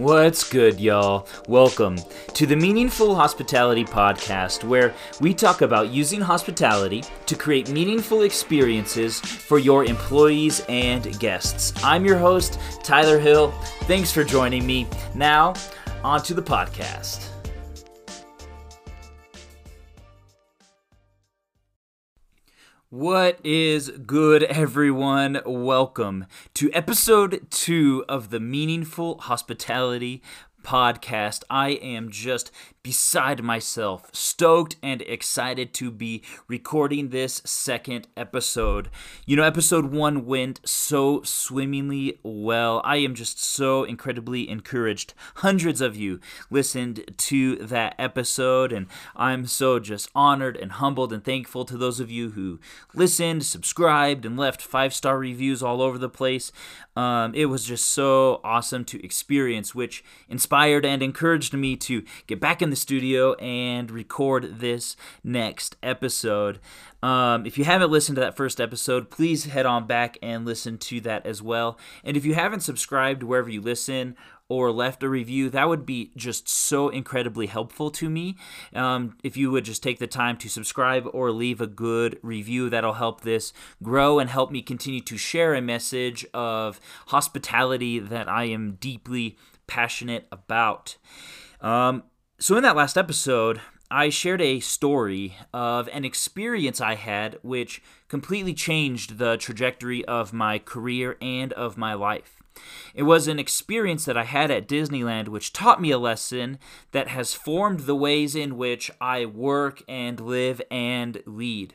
What's good, y'all? Welcome to the Meaningful Hospitality Podcast, where we talk about using hospitality to create meaningful experiences for your employees and guests. I'm your host, Tyler Hill. Thanks for joining me. Now, on to the podcast. What is good, everyone? Welcome to episode two of the Meaningful Hospitality podcast. I am just beside myself, stoked and excited to be recording this second episode. You know, episode one went so swimmingly well. I am just so incredibly encouraged. Hundreds of you listened to that episode, and I'm so just honored and humbled and thankful to those of you who listened, subscribed, and left five star reviews all over the place. Um, it was just so awesome to experience, which inspired and encouraged me to get back in the studio and record this next episode. Um, if you haven't listened to that first episode, please head on back and listen to that as well. And if you haven't subscribed wherever you listen or left a review, that would be just so incredibly helpful to me. Um, if you would just take the time to subscribe or leave a good review, that'll help this grow and help me continue to share a message of hospitality that I am deeply passionate about. Um, so, in that last episode, I shared a story of an experience I had which completely changed the trajectory of my career and of my life. It was an experience that I had at Disneyland which taught me a lesson that has formed the ways in which I work and live and lead.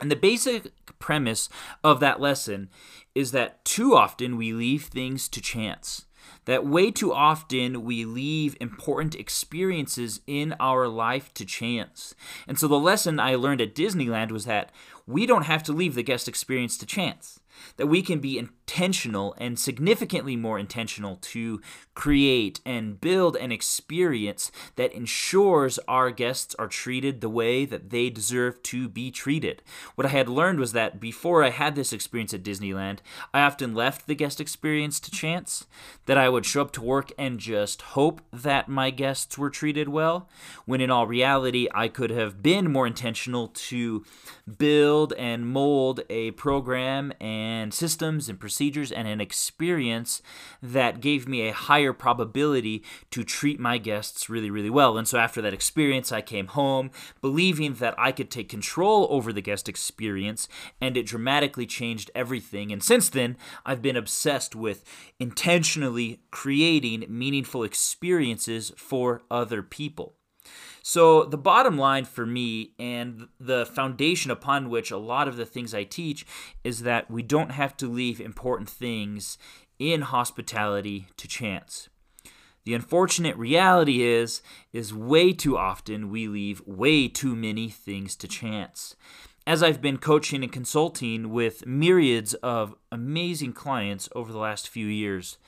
And the basic premise of that lesson is that too often we leave things to chance that way too often we leave important experiences in our life to chance. And so the lesson I learned at Disneyland was that we don't have to leave the guest experience to chance that we can be intentional and significantly more intentional to create and build an experience that ensures our guests are treated the way that they deserve to be treated. What I had learned was that before I had this experience at Disneyland, I often left the guest experience to chance, that I would show up to work and just hope that my guests were treated well, when in all reality, I could have been more intentional to build and mold a program and systems and procedures and an experience that gave me a higher probability to treat my guests really, really well. And so after that experience, I came home believing that I could take control over the guest experience, and it dramatically changed everything. And since then, I've been obsessed with intentionally creating meaningful experiences for other people. So, the bottom line for me and the foundation upon which a lot of the things I teach is that we don't have to leave important things in hospitality to chance. The unfortunate reality is is way too often we leave way too many things to chance. As I've been coaching and consulting with myriads of amazing clients over the last few years,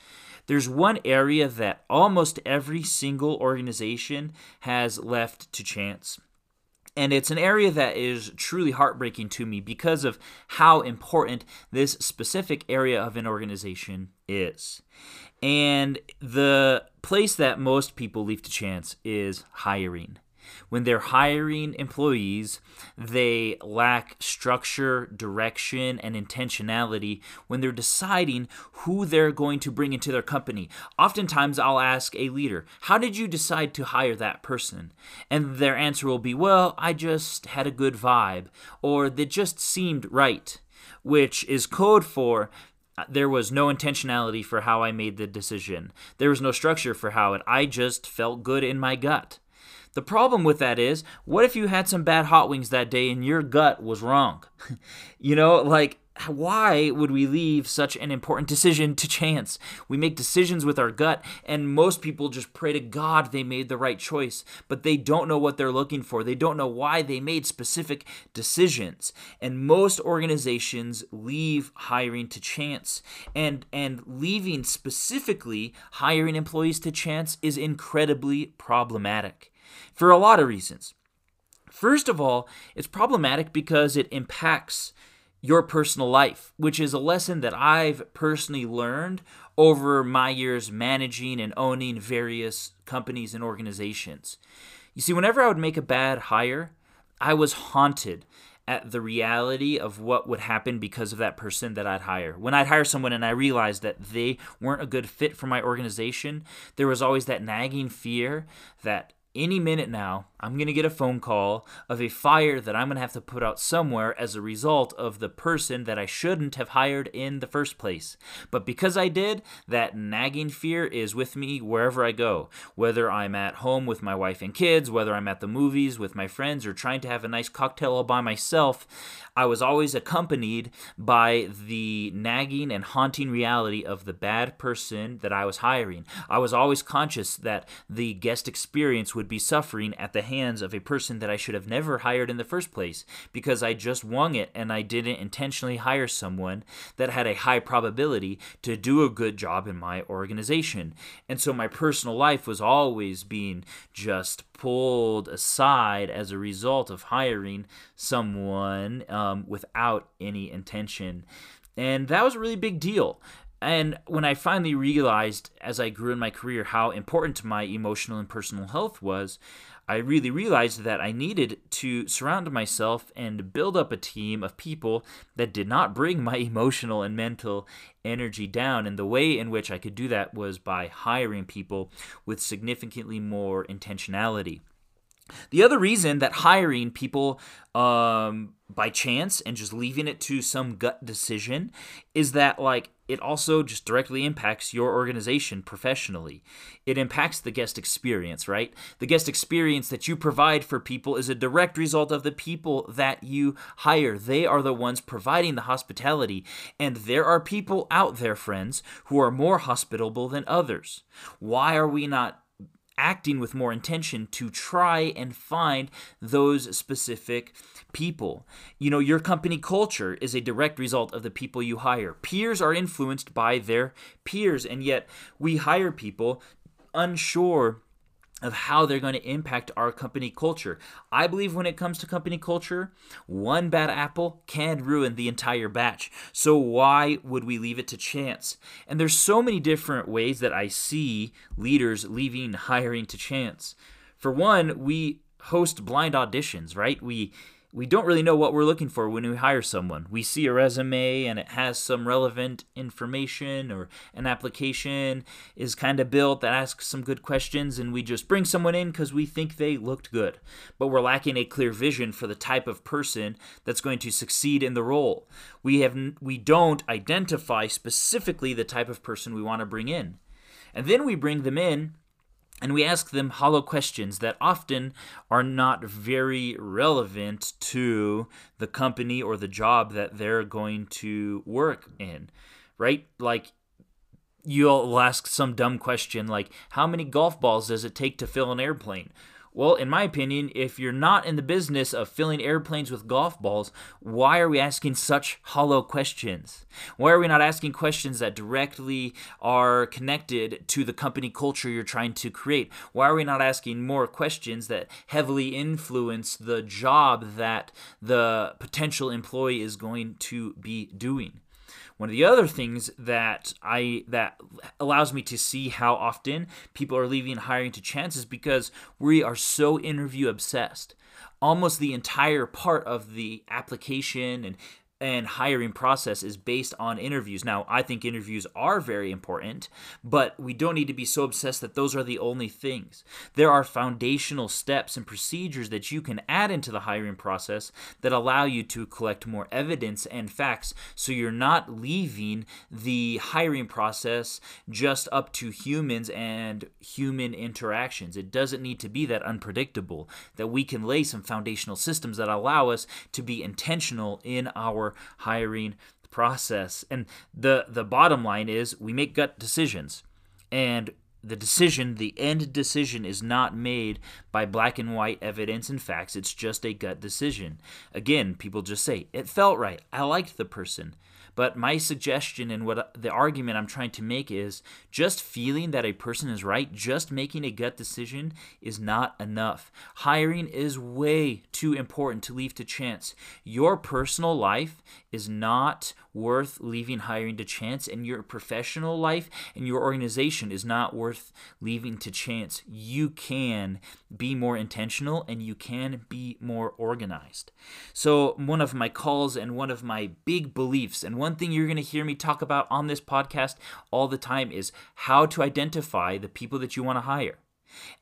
there's one area that almost every single organization has left to chance. And it's an area that is truly heartbreaking to me because of how important this specific area of an organization is. And the place that most people leave to chance is hiring when they're hiring employees, they lack structure, direction, and intentionality when they're deciding who they're going to bring into their company. Oftentimes, I'll ask a leader, How did you decide to hire that person? And their answer will be, Well, I just had a good vibe, or they just seemed right, which is code for uh, there was no intentionality for how I made the decision. There was no structure for how it. I just felt good in my gut. The problem with that is, what if you had some bad hot wings that day and your gut was wrong? you know, like, why would we leave such an important decision to chance? We make decisions with our gut, and most people just pray to God they made the right choice, but they don't know what they're looking for. They don't know why they made specific decisions. And most organizations leave hiring to chance. And and leaving specifically hiring employees to chance is incredibly problematic for a lot of reasons. First of all, it's problematic because it impacts your personal life, which is a lesson that I've personally learned over my years managing and owning various companies and organizations. You see, whenever I would make a bad hire, I was haunted at the reality of what would happen because of that person that I'd hire. When I'd hire someone and I realized that they weren't a good fit for my organization, there was always that nagging fear that any minute now, I'm going to get a phone call of a fire that I'm going to have to put out somewhere as a result of the person that I shouldn't have hired in the first place. But because I did, that nagging fear is with me wherever I go. Whether I'm at home with my wife and kids, whether I'm at the movies with my friends, or trying to have a nice cocktail all by myself, I was always accompanied by the nagging and haunting reality of the bad person that I was hiring. I was always conscious that the guest experience would be suffering at the hands of a person that I should have never hired in the first place because I just wung it and I didn't intentionally hire someone that had a high probability to do a good job in my organization. And so my personal life was always being just pulled aside as a result of hiring someone um, without any intention. And that was a really big deal. And when I finally realized as I grew in my career how important my emotional and personal health was, I really realized that I needed to surround myself and build up a team of people that did not bring my emotional and mental energy down. And the way in which I could do that was by hiring people with significantly more intentionality. The other reason that hiring people um, by chance and just leaving it to some gut decision is that, like, it also just directly impacts your organization professionally. It impacts the guest experience, right? The guest experience that you provide for people is a direct result of the people that you hire. They are the ones providing the hospitality. And there are people out there, friends, who are more hospitable than others. Why are we not acting with more intention to try and find those specific people. You know, your company culture is a direct result of the people you hire. Peers are influenced by their peers, and yet we hire people unsure of how they're going to impact our company culture. I believe when it comes to company culture, one bad apple can ruin the entire batch. So why would we leave it to chance? And there's so many different ways that I see leaders leaving hiring to chance. For one, we host blind auditions, right? We we don't really know what we're looking for when we hire someone. We see a resume and it has some relevant information or an application is kind of built that asks some good questions and we just bring someone in because we think they looked good. But we're lacking a clear vision for the type of person that's going to succeed in the role. We have we don't identify specifically the type of person we want to bring in. And then we bring them in and we ask them hollow questions that often are not very relevant to the company or the job that they're going to work in, right? Like, you'll ask some dumb question like, How many golf balls does it take to fill an airplane? Well, in my opinion, if you're not in the business of filling airplanes with golf balls, why are we asking such hollow questions? Why are we not asking questions that directly are connected to the company culture you're trying to create? Why are we not asking more questions that heavily influence the job that the potential employee is going to be doing? One of the other things that I that allows me to see how often people are leaving and hiring to chance is because we are so interview obsessed. Almost the entire part of the application and and hiring process is based on interviews. Now, I think interviews are very important, but we don't need to be so obsessed that those are the only things. There are foundational steps and procedures that you can add into the hiring process that allow you to collect more evidence and facts so you're not leaving the hiring process just up to humans and human interactions. It doesn't need to be that unpredictable, that we can lay some foundational systems that allow us to be intentional in our hiring process. And the the bottom line is we make gut decisions. And the decision, the end decision, is not made by black and white evidence and facts. It's just a gut decision. Again, people just say, it felt right. I liked the person. But my suggestion and what uh, the argument I'm trying to make is just feeling that a person is right, just making a gut decision is not enough. Hiring is way too important to leave to chance. Your personal life is not worth leaving hiring to chance, and your professional life and your organization is not worth leaving to chance. You can be more intentional and you can be more organized. So, one of my calls and one of my big beliefs, and one thing you're going to hear me talk about on this podcast all the time is how to identify the people that you want to hire.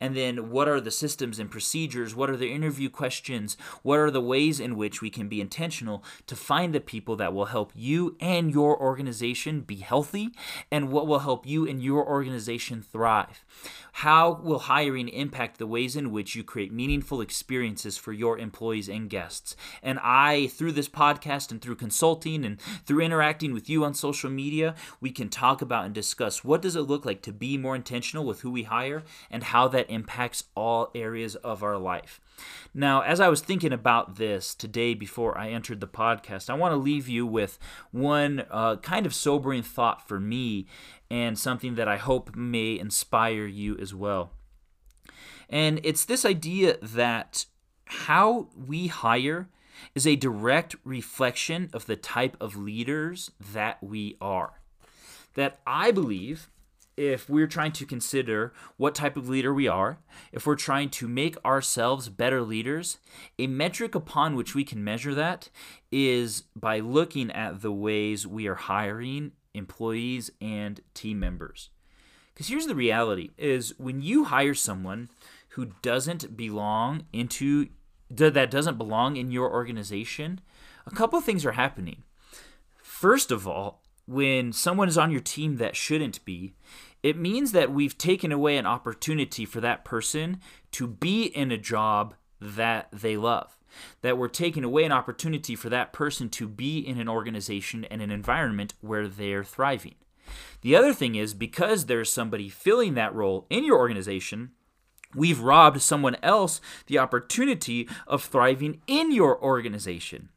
And then, what are the systems and procedures? What are the interview questions? What are the ways in which we can be intentional to find the people that will help you and your organization be healthy? And what will help you and your organization thrive? How will hiring impact the ways in which you create meaningful experiences for your employees and guests? And I, through this podcast and through consulting and through interacting with you on social media, we can talk about and discuss what does it look like to be more intentional with who we hire and how that impacts all areas of our life. Now, as I was thinking about this today before I entered the podcast, I want to leave you with one uh, kind of sobering thought for me and something that I hope may inspire you as well. And it's this idea that how we hire is a direct reflection of the type of leaders that we are. That I believe if we're trying to consider what type of leader we are, if we're trying to make ourselves better leaders, a metric upon which we can measure that is by looking at the ways we are hiring employees and team members. Because here's the reality is when you hire someone who doesn't belong into that doesn't belong in your organization, a couple things are happening. First of all, when someone is on your team that shouldn't be, it means that we've taken away an opportunity for that person to be in a job that they love. That we're taking away an opportunity for that person to be in an organization and an environment where they're thriving. The other thing is because there's somebody filling that role in your organization, we've robbed someone else the opportunity of thriving in your organization.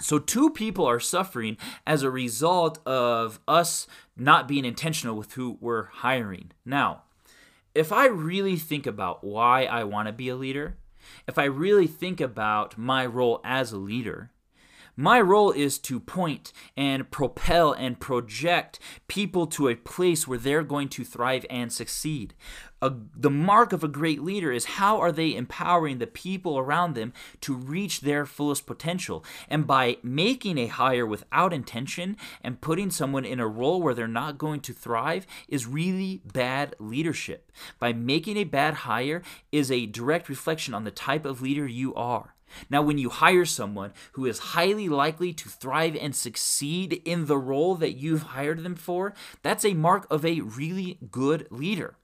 So, two people are suffering as a result of us not being intentional with who we're hiring. Now, if I really think about why I want to be a leader, if I really think about my role as a leader, my role is to point and propel and project people to a place where they're going to thrive and succeed. A, the mark of a great leader is how are they empowering the people around them to reach their fullest potential. And by making a hire without intention and putting someone in a role where they're not going to thrive is really bad leadership. By making a bad hire is a direct reflection on the type of leader you are. Now, when you hire someone who is highly likely to thrive and succeed in the role that you've hired them for, that's a mark of a really good leader.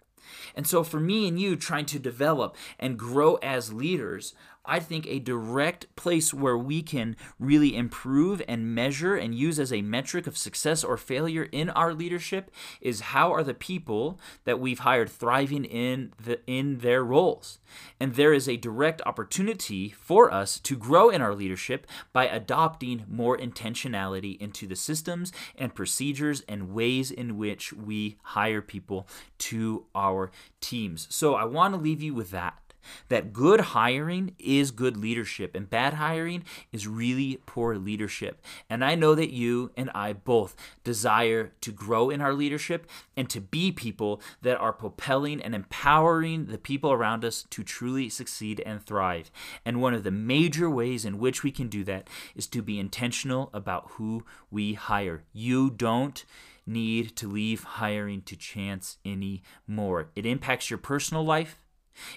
And so, for me and you trying to develop and grow as leaders, I think a direct place where we can really improve and measure and use as a metric of success or failure in our leadership is how are the people that we've hired thriving in the in their roles. And there is a direct opportunity for us to grow in our leadership by adopting more intentionality into the systems and procedures and ways in which we hire people to our teams. So I want to leave you with that that good hiring is good leadership and bad hiring is really poor leadership. And I know that you and I both desire to grow in our leadership and to be people that are propelling and empowering the people around us to truly succeed and thrive. And one of the major ways in which we can do that is to be intentional about who we hire. You don't need to leave hiring to chance anymore. It impacts your personal life,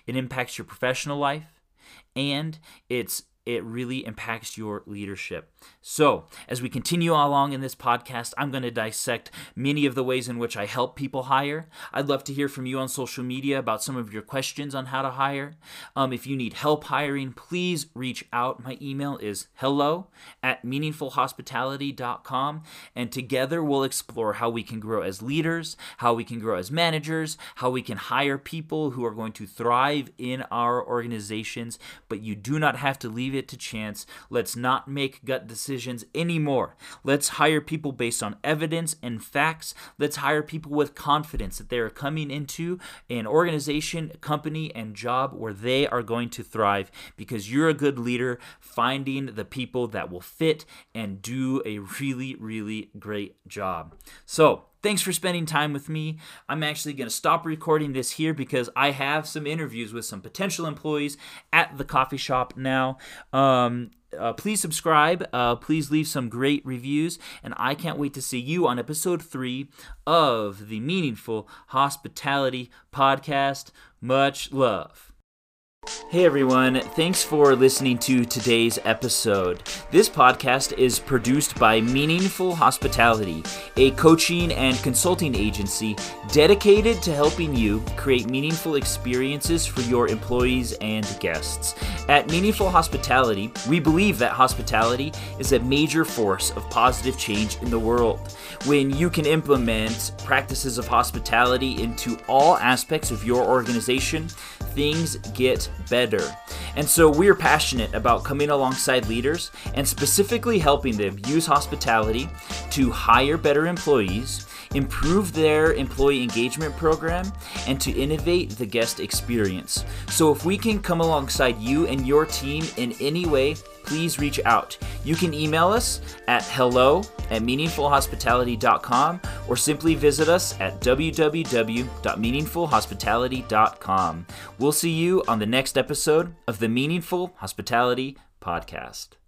it impacts your professional life, and it's it really impacts your leadership. So, as we continue along in this podcast, I'm going to dissect many of the ways in which I help people hire. I'd love to hear from you on social media about some of your questions on how to hire. Um, if you need help hiring, please reach out. My email is hello at meaningfulhospitality.com, and together we'll explore how we can grow as leaders, how we can grow as managers, how we can hire people who are going to thrive in our organizations. But you do not have to leave leave it to chance. Let's not make gut decisions anymore. Let's hire people based on evidence and facts. Let's hire people with confidence that they are coming into an organization, company, and job where they are going to thrive because you're a good leader finding the people that will fit and do a really, really great job. So, Thanks for spending time with me. I'm actually going to stop recording this here because I have some interviews with some potential employees at the coffee shop now. Um, uh, please subscribe. Uh, please leave some great reviews. And I can't wait to see you on episode three of the Meaningful Hospitality Podcast. Much love. Hey everyone, thanks for listening to today's episode. This podcast is produced by Meaningful Hospitality, a coaching and consulting agency dedicated to helping you create meaningful experiences for your employees and guests. At Meaningful Hospitality, we believe that hospitality is a major force of positive change in the world. When you can implement practices of hospitality into all aspects of your organization, things get better. And so we're passionate about coming alongside leaders and specifically helping them use hospitality to hire better employees, improve their employee engagement program, and to innovate the guest experience. So if we can come alongside you and your team in any way, please reach out. You can email us at hello at meaningfulhospitality.com or simply visit us at www.meaningfulhospitality.com. We'll see you on the next episode of the Meaningful Hospitality Podcast.